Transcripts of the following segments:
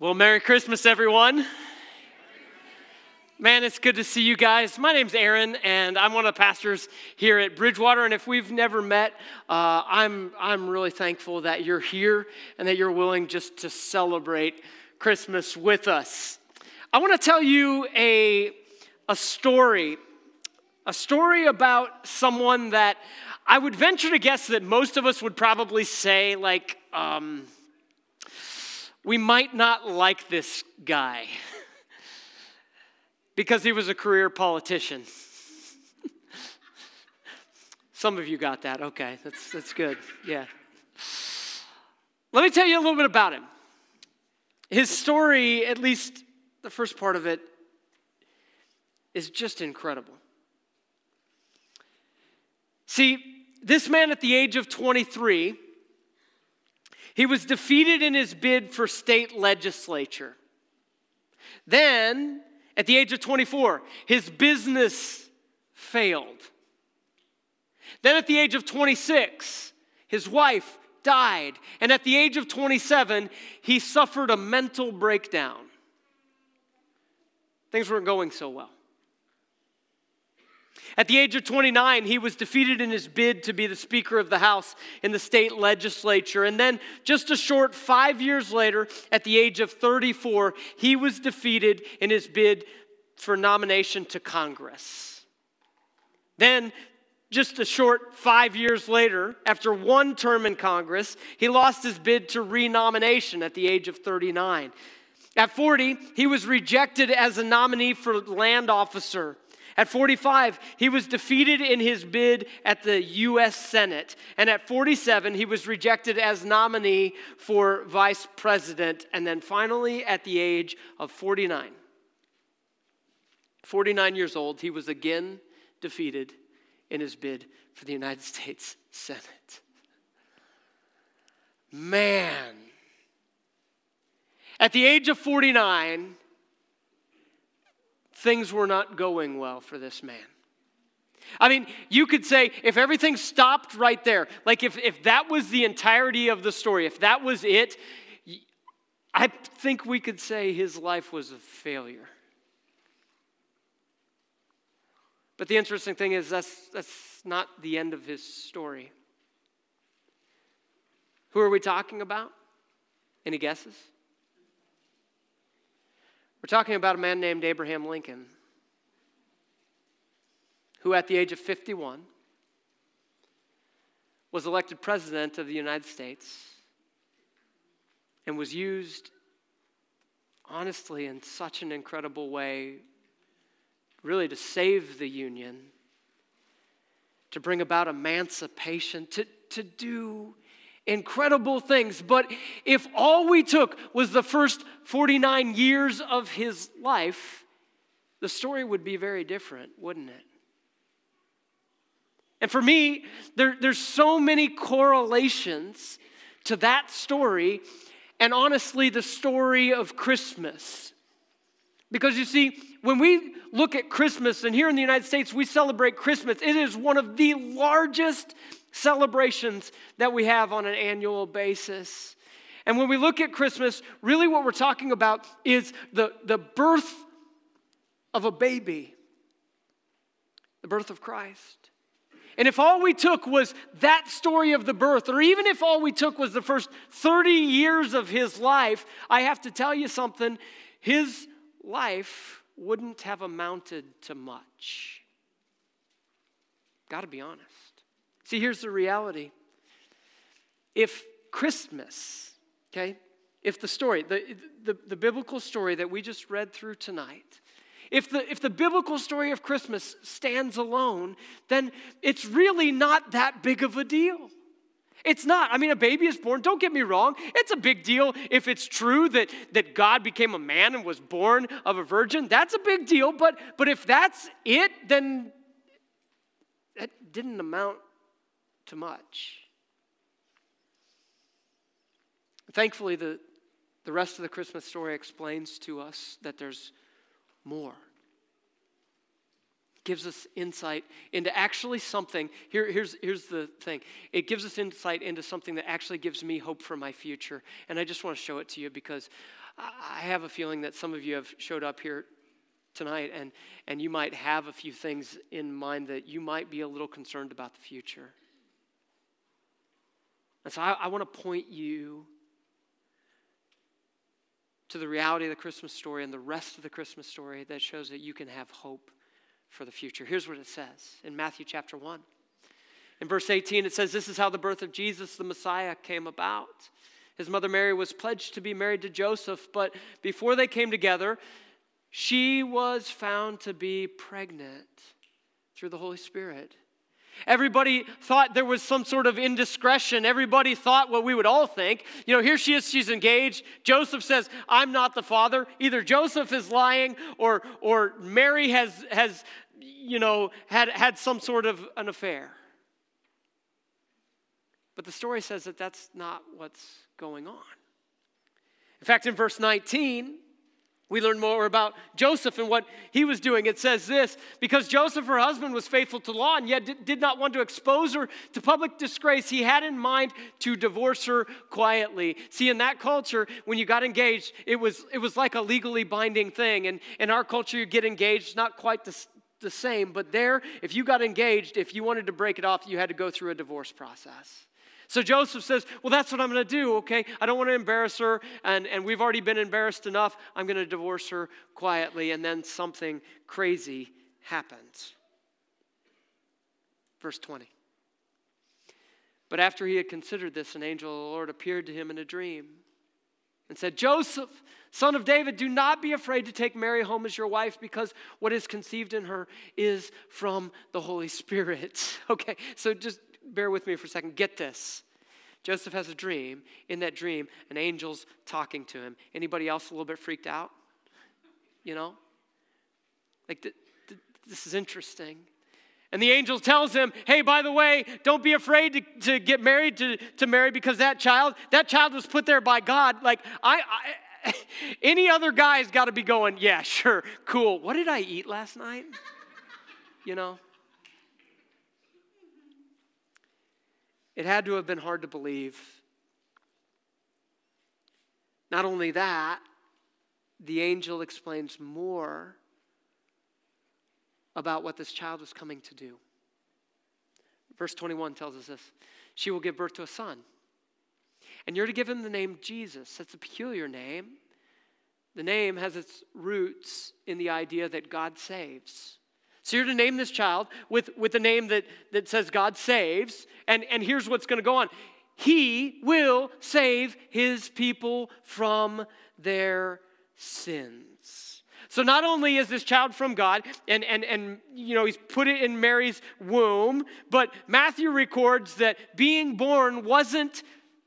Well, Merry Christmas, everyone. Man, it's good to see you guys. My name's Aaron, and I'm one of the pastors here at Bridgewater. And if we've never met, uh, I'm, I'm really thankful that you're here and that you're willing just to celebrate Christmas with us. I want to tell you a, a story, a story about someone that I would venture to guess that most of us would probably say, like, um, we might not like this guy because he was a career politician. Some of you got that. Okay, that's, that's good. Yeah. Let me tell you a little bit about him. His story, at least the first part of it, is just incredible. See, this man at the age of 23, he was defeated in his bid for state legislature. Then, at the age of 24, his business failed. Then, at the age of 26, his wife died. And at the age of 27, he suffered a mental breakdown. Things weren't going so well. At the age of 29, he was defeated in his bid to be the Speaker of the House in the state legislature. And then, just a short five years later, at the age of 34, he was defeated in his bid for nomination to Congress. Then, just a short five years later, after one term in Congress, he lost his bid to renomination at the age of 39. At 40, he was rejected as a nominee for land officer at 45, he was defeated in his bid at the U.S. Senate. And at 47, he was rejected as nominee for vice president. And then finally, at the age of 49, 49 years old, he was again defeated in his bid for the United States Senate. Man. At the age of 49, things were not going well for this man. I mean, you could say if everything stopped right there, like if, if that was the entirety of the story, if that was it, I think we could say his life was a failure. But the interesting thing is, that's, that's not the end of his story. Who are we talking about? Any guesses? We're talking about a man named Abraham Lincoln, who at the age of 51 was elected president of the United States and was used, honestly, in such an incredible way, really to save the Union, to bring about emancipation, to, to do incredible things. But if all we took was the first 49 years of his life, the story would be very different, wouldn't it? And for me, there, there's so many correlations to that story, and honestly, the story of Christmas. Because you see, when we look at Christmas, and here in the United States, we celebrate Christmas, it is one of the largest celebrations that we have on an annual basis. And when we look at Christmas, really what we're talking about is the, the birth of a baby, the birth of Christ. And if all we took was that story of the birth, or even if all we took was the first 30 years of his life, I have to tell you something, his life wouldn't have amounted to much. Got to be honest. See, here's the reality. If Christmas, okay, if the story, the, the, the, biblical story that we just read through tonight, if the, if the biblical story of Christmas stands alone, then it's really not that big of a deal. It's not. I mean, a baby is born. Don't get me wrong. It's a big deal if it's true that, that God became a man and was born of a virgin. That's a big deal. But, but if that's it, then that didn't amount to much. Thankfully, the, the rest of the Christmas story explains to us that there's more. It gives us insight into actually something. Here, here's, here's the thing it gives us insight into something that actually gives me hope for my future. And I just want to show it to you because I have a feeling that some of you have showed up here tonight and, and you might have a few things in mind that you might be a little concerned about the future. And so I, I want to point you to the reality of the Christmas story and the rest of the Christmas story that shows that you can have hope for the future. Here's what it says in Matthew chapter 1. In verse 18, it says, This is how the birth of Jesus, the Messiah, came about. His mother Mary was pledged to be married to Joseph, but before they came together, she was found to be pregnant through the Holy Spirit. Everybody thought there was some sort of indiscretion. Everybody thought what we would all think. You know, here she is, she's engaged. Joseph says, I'm not the father. Either Joseph is lying or, or Mary has, has, you know, had, had some sort of an affair. But the story says that that's not what's going on. In fact, in verse 19, we learn more about Joseph and what he was doing. It says this because Joseph, her husband, was faithful to law and yet did not want to expose her to public disgrace, he had in mind to divorce her quietly. See, in that culture, when you got engaged, it was, it was like a legally binding thing. And in our culture, you get engaged, not quite the, the same, but there, if you got engaged, if you wanted to break it off, you had to go through a divorce process. So Joseph says, Well, that's what I'm going to do, okay? I don't want to embarrass her, and, and we've already been embarrassed enough. I'm going to divorce her quietly, and then something crazy happens. Verse 20. But after he had considered this, an angel of the Lord appeared to him in a dream and said, Joseph, son of David, do not be afraid to take Mary home as your wife because what is conceived in her is from the Holy Spirit. Okay, so just bear with me for a second. Get this. Joseph has a dream. In that dream, an angel's talking to him. Anybody else a little bit freaked out? You know? Like, th- th- this is interesting. And the angel tells him, hey, by the way, don't be afraid to, to get married to, to Mary because that child, that child was put there by God. Like, I, I any other guy's got to be going, yeah, sure, cool. What did I eat last night? You know? It had to have been hard to believe. Not only that, the angel explains more about what this child was coming to do. Verse 21 tells us this She will give birth to a son, and you're to give him the name Jesus. That's a peculiar name. The name has its roots in the idea that God saves. So you're to name this child with, with the name that, that says God saves. And, and here's what's going to go on He will save his people from their sins. So not only is this child from God, and, and, and you know, he's put it in Mary's womb, but Matthew records that being born wasn't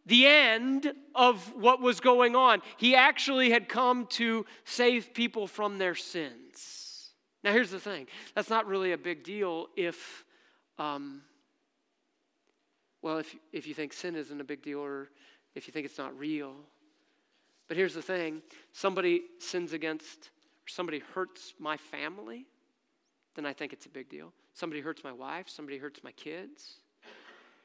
the end of what was going on. He actually had come to save people from their sins. Now, here's the thing that's not really a big deal if, um, well, if, if you think sin isn't a big deal or if you think it's not real. But here's the thing somebody sins against, or somebody hurts my family, then I think it's a big deal. Somebody hurts my wife, somebody hurts my kids,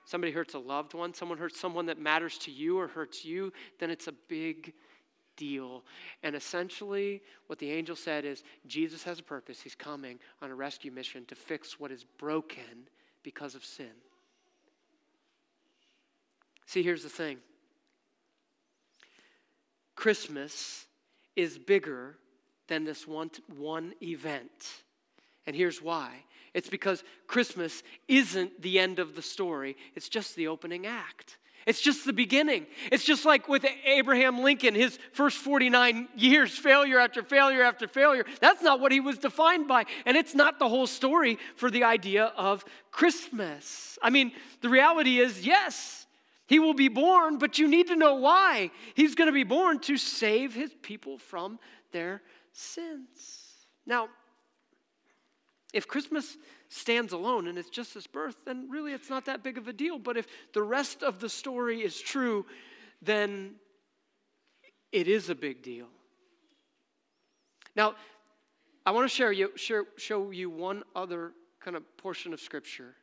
somebody hurts a loved one, someone hurts someone that matters to you or hurts you, then it's a big deal. And essentially, what the angel said is Jesus has a purpose. He's coming on a rescue mission to fix what is broken because of sin. See, here's the thing Christmas is bigger than this one, one event. And here's why it's because Christmas isn't the end of the story, it's just the opening act. It's just the beginning. It's just like with Abraham Lincoln, his first 49 years, failure after failure after failure. That's not what he was defined by. And it's not the whole story for the idea of Christmas. I mean, the reality is yes, he will be born, but you need to know why. He's going to be born to save his people from their sins. Now, if Christmas stands alone and it's just his birth, then really it's not that big of a deal. But if the rest of the story is true, then it is a big deal. Now, I want to share you, share, show you one other kind of portion of Scripture.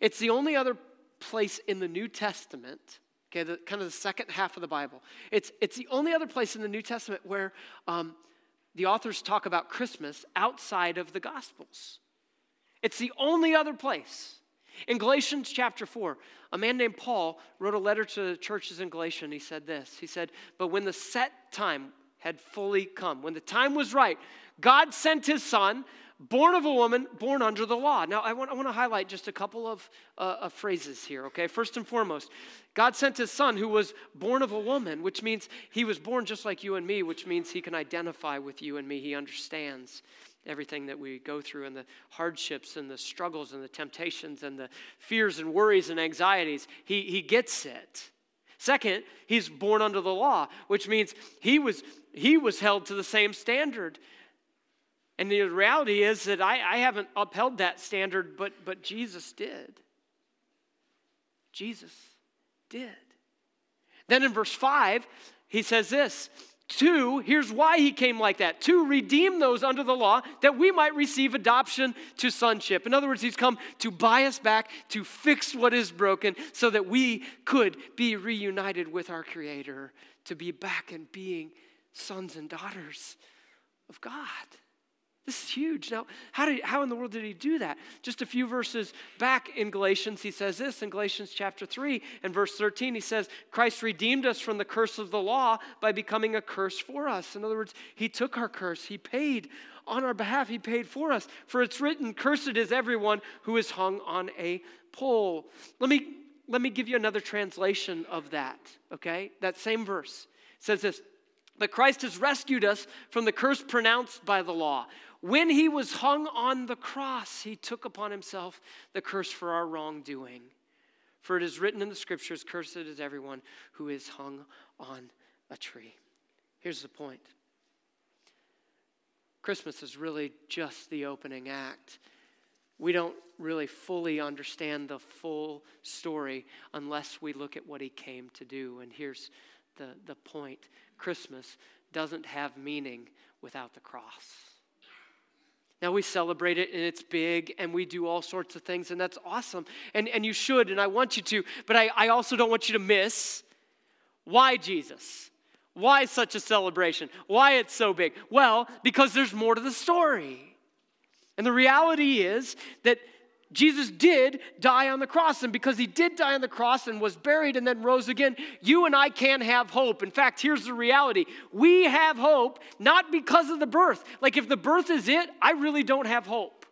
It's the only other place in the New Testament, okay, the, kind of the second half of the Bible. It's, it's the only other place in the New Testament where um, the authors talk about Christmas outside of the Gospels. It's the only other place. In Galatians chapter 4, a man named Paul wrote a letter to the churches in Galatia, and he said this. He said, But when the set time had fully come, when the time was right, God sent his son born of a woman, born under the law. Now, I want, I want to highlight just a couple of, uh, of phrases here, okay? First and foremost, God sent his son who was born of a woman, which means he was born just like you and me, which means he can identify with you and me. He understands everything that we go through and the hardships and the struggles and the temptations and the fears and worries and anxieties. He, he gets it. Second, he's born under the law, which means he was, he was held to the same standard and the reality is that I, I haven't upheld that standard, but, but Jesus did. Jesus did. Then in verse 5, he says this Two, here's why he came like that. To redeem those under the law that we might receive adoption to sonship. In other words, he's come to buy us back, to fix what is broken, so that we could be reunited with our Creator, to be back and being sons and daughters of God. This is huge. Now, how, did, how in the world did he do that? Just a few verses back in Galatians, he says this in Galatians chapter 3 and verse 13. He says, Christ redeemed us from the curse of the law by becoming a curse for us. In other words, he took our curse, he paid on our behalf, he paid for us. For it's written, Cursed is everyone who is hung on a pole. Let me, let me give you another translation of that, okay? That same verse it says this. But Christ has rescued us from the curse pronounced by the law. When he was hung on the cross, he took upon himself the curse for our wrongdoing. For it is written in the scriptures, Cursed is everyone who is hung on a tree. Here's the point Christmas is really just the opening act. We don't really fully understand the full story unless we look at what he came to do. And here's the, the point Christmas doesn't have meaning without the cross. Now we celebrate it and it's big and we do all sorts of things and that's awesome. And, and you should and I want you to, but I, I also don't want you to miss why Jesus? Why such a celebration? Why it's so big? Well, because there's more to the story. And the reality is that Jesus did die on the cross. And because he did die on the cross and was buried and then rose again, you and I can have hope. In fact, here's the reality we have hope not because of the birth. Like, if the birth is it, I really don't have hope.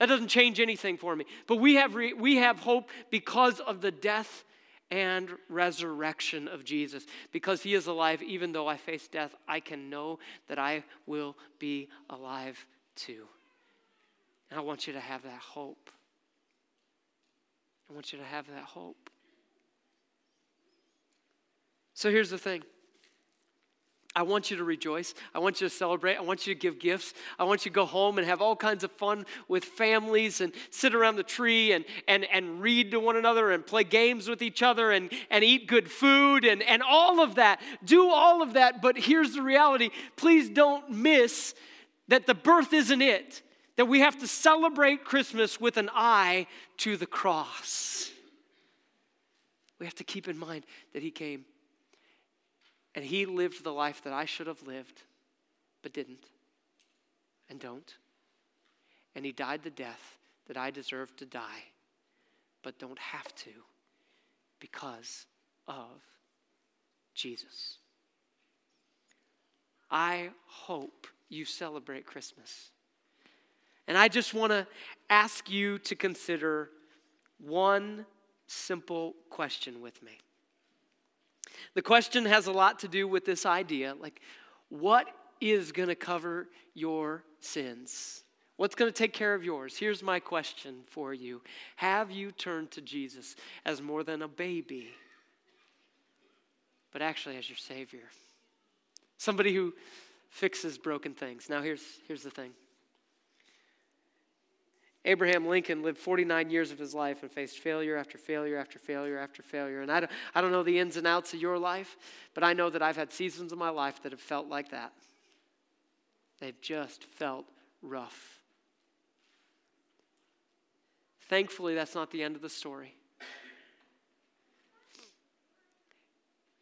That doesn't change anything for me. But we have, re- we have hope because of the death and resurrection of Jesus. Because he is alive, even though I face death, I can know that I will be alive too. And I want you to have that hope. I want you to have that hope. So here's the thing. I want you to rejoice. I want you to celebrate. I want you to give gifts. I want you to go home and have all kinds of fun with families and sit around the tree and, and, and read to one another and play games with each other and, and eat good food and, and all of that. Do all of that. But here's the reality please don't miss that the birth isn't it that we have to celebrate Christmas with an eye to the cross. We have to keep in mind that He came and He lived the life that I should have lived, but didn't and don't. And He died the death that I deserve to die, but don't have to because of Jesus. I hope you celebrate Christmas and I just want to ask you to consider one simple question with me. The question has a lot to do with this idea like, what is going to cover your sins? What's going to take care of yours? Here's my question for you Have you turned to Jesus as more than a baby, but actually as your Savior? Somebody who fixes broken things. Now, here's, here's the thing Abraham Lincoln lived 49 years of his life and faced failure after failure after failure after failure. And I don't, I don't know the ins and outs of your life, but I know that I've had seasons of my life that have felt like that. They've just felt rough. Thankfully, that's not the end of the story.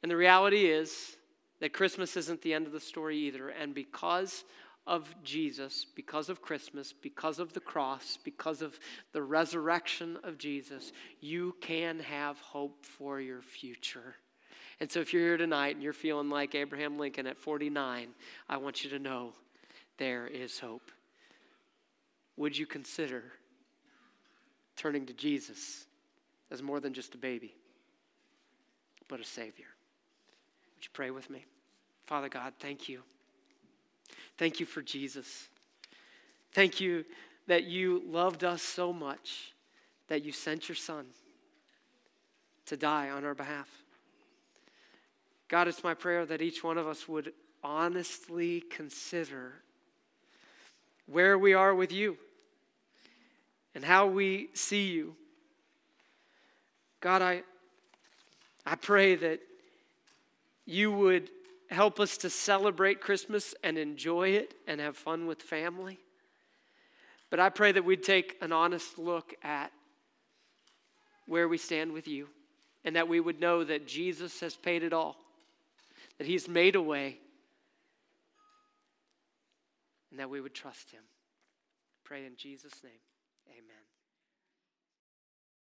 And the reality is that Christmas isn't the end of the story either. And because of Jesus, because of Christmas, because of the cross, because of the resurrection of Jesus, you can have hope for your future. And so, if you're here tonight and you're feeling like Abraham Lincoln at 49, I want you to know there is hope. Would you consider turning to Jesus as more than just a baby, but a Savior? Would you pray with me? Father God, thank you. Thank you for Jesus. Thank you that you loved us so much that you sent your Son to die on our behalf. God, it's my prayer that each one of us would honestly consider where we are with you and how we see you. God, I, I pray that you would help us to celebrate Christmas and enjoy it and have fun with family. But I pray that we'd take an honest look at where we stand with you and that we would know that Jesus has paid it all that He's made a way, and that we would trust Him. Pray in Jesus' name. Amen.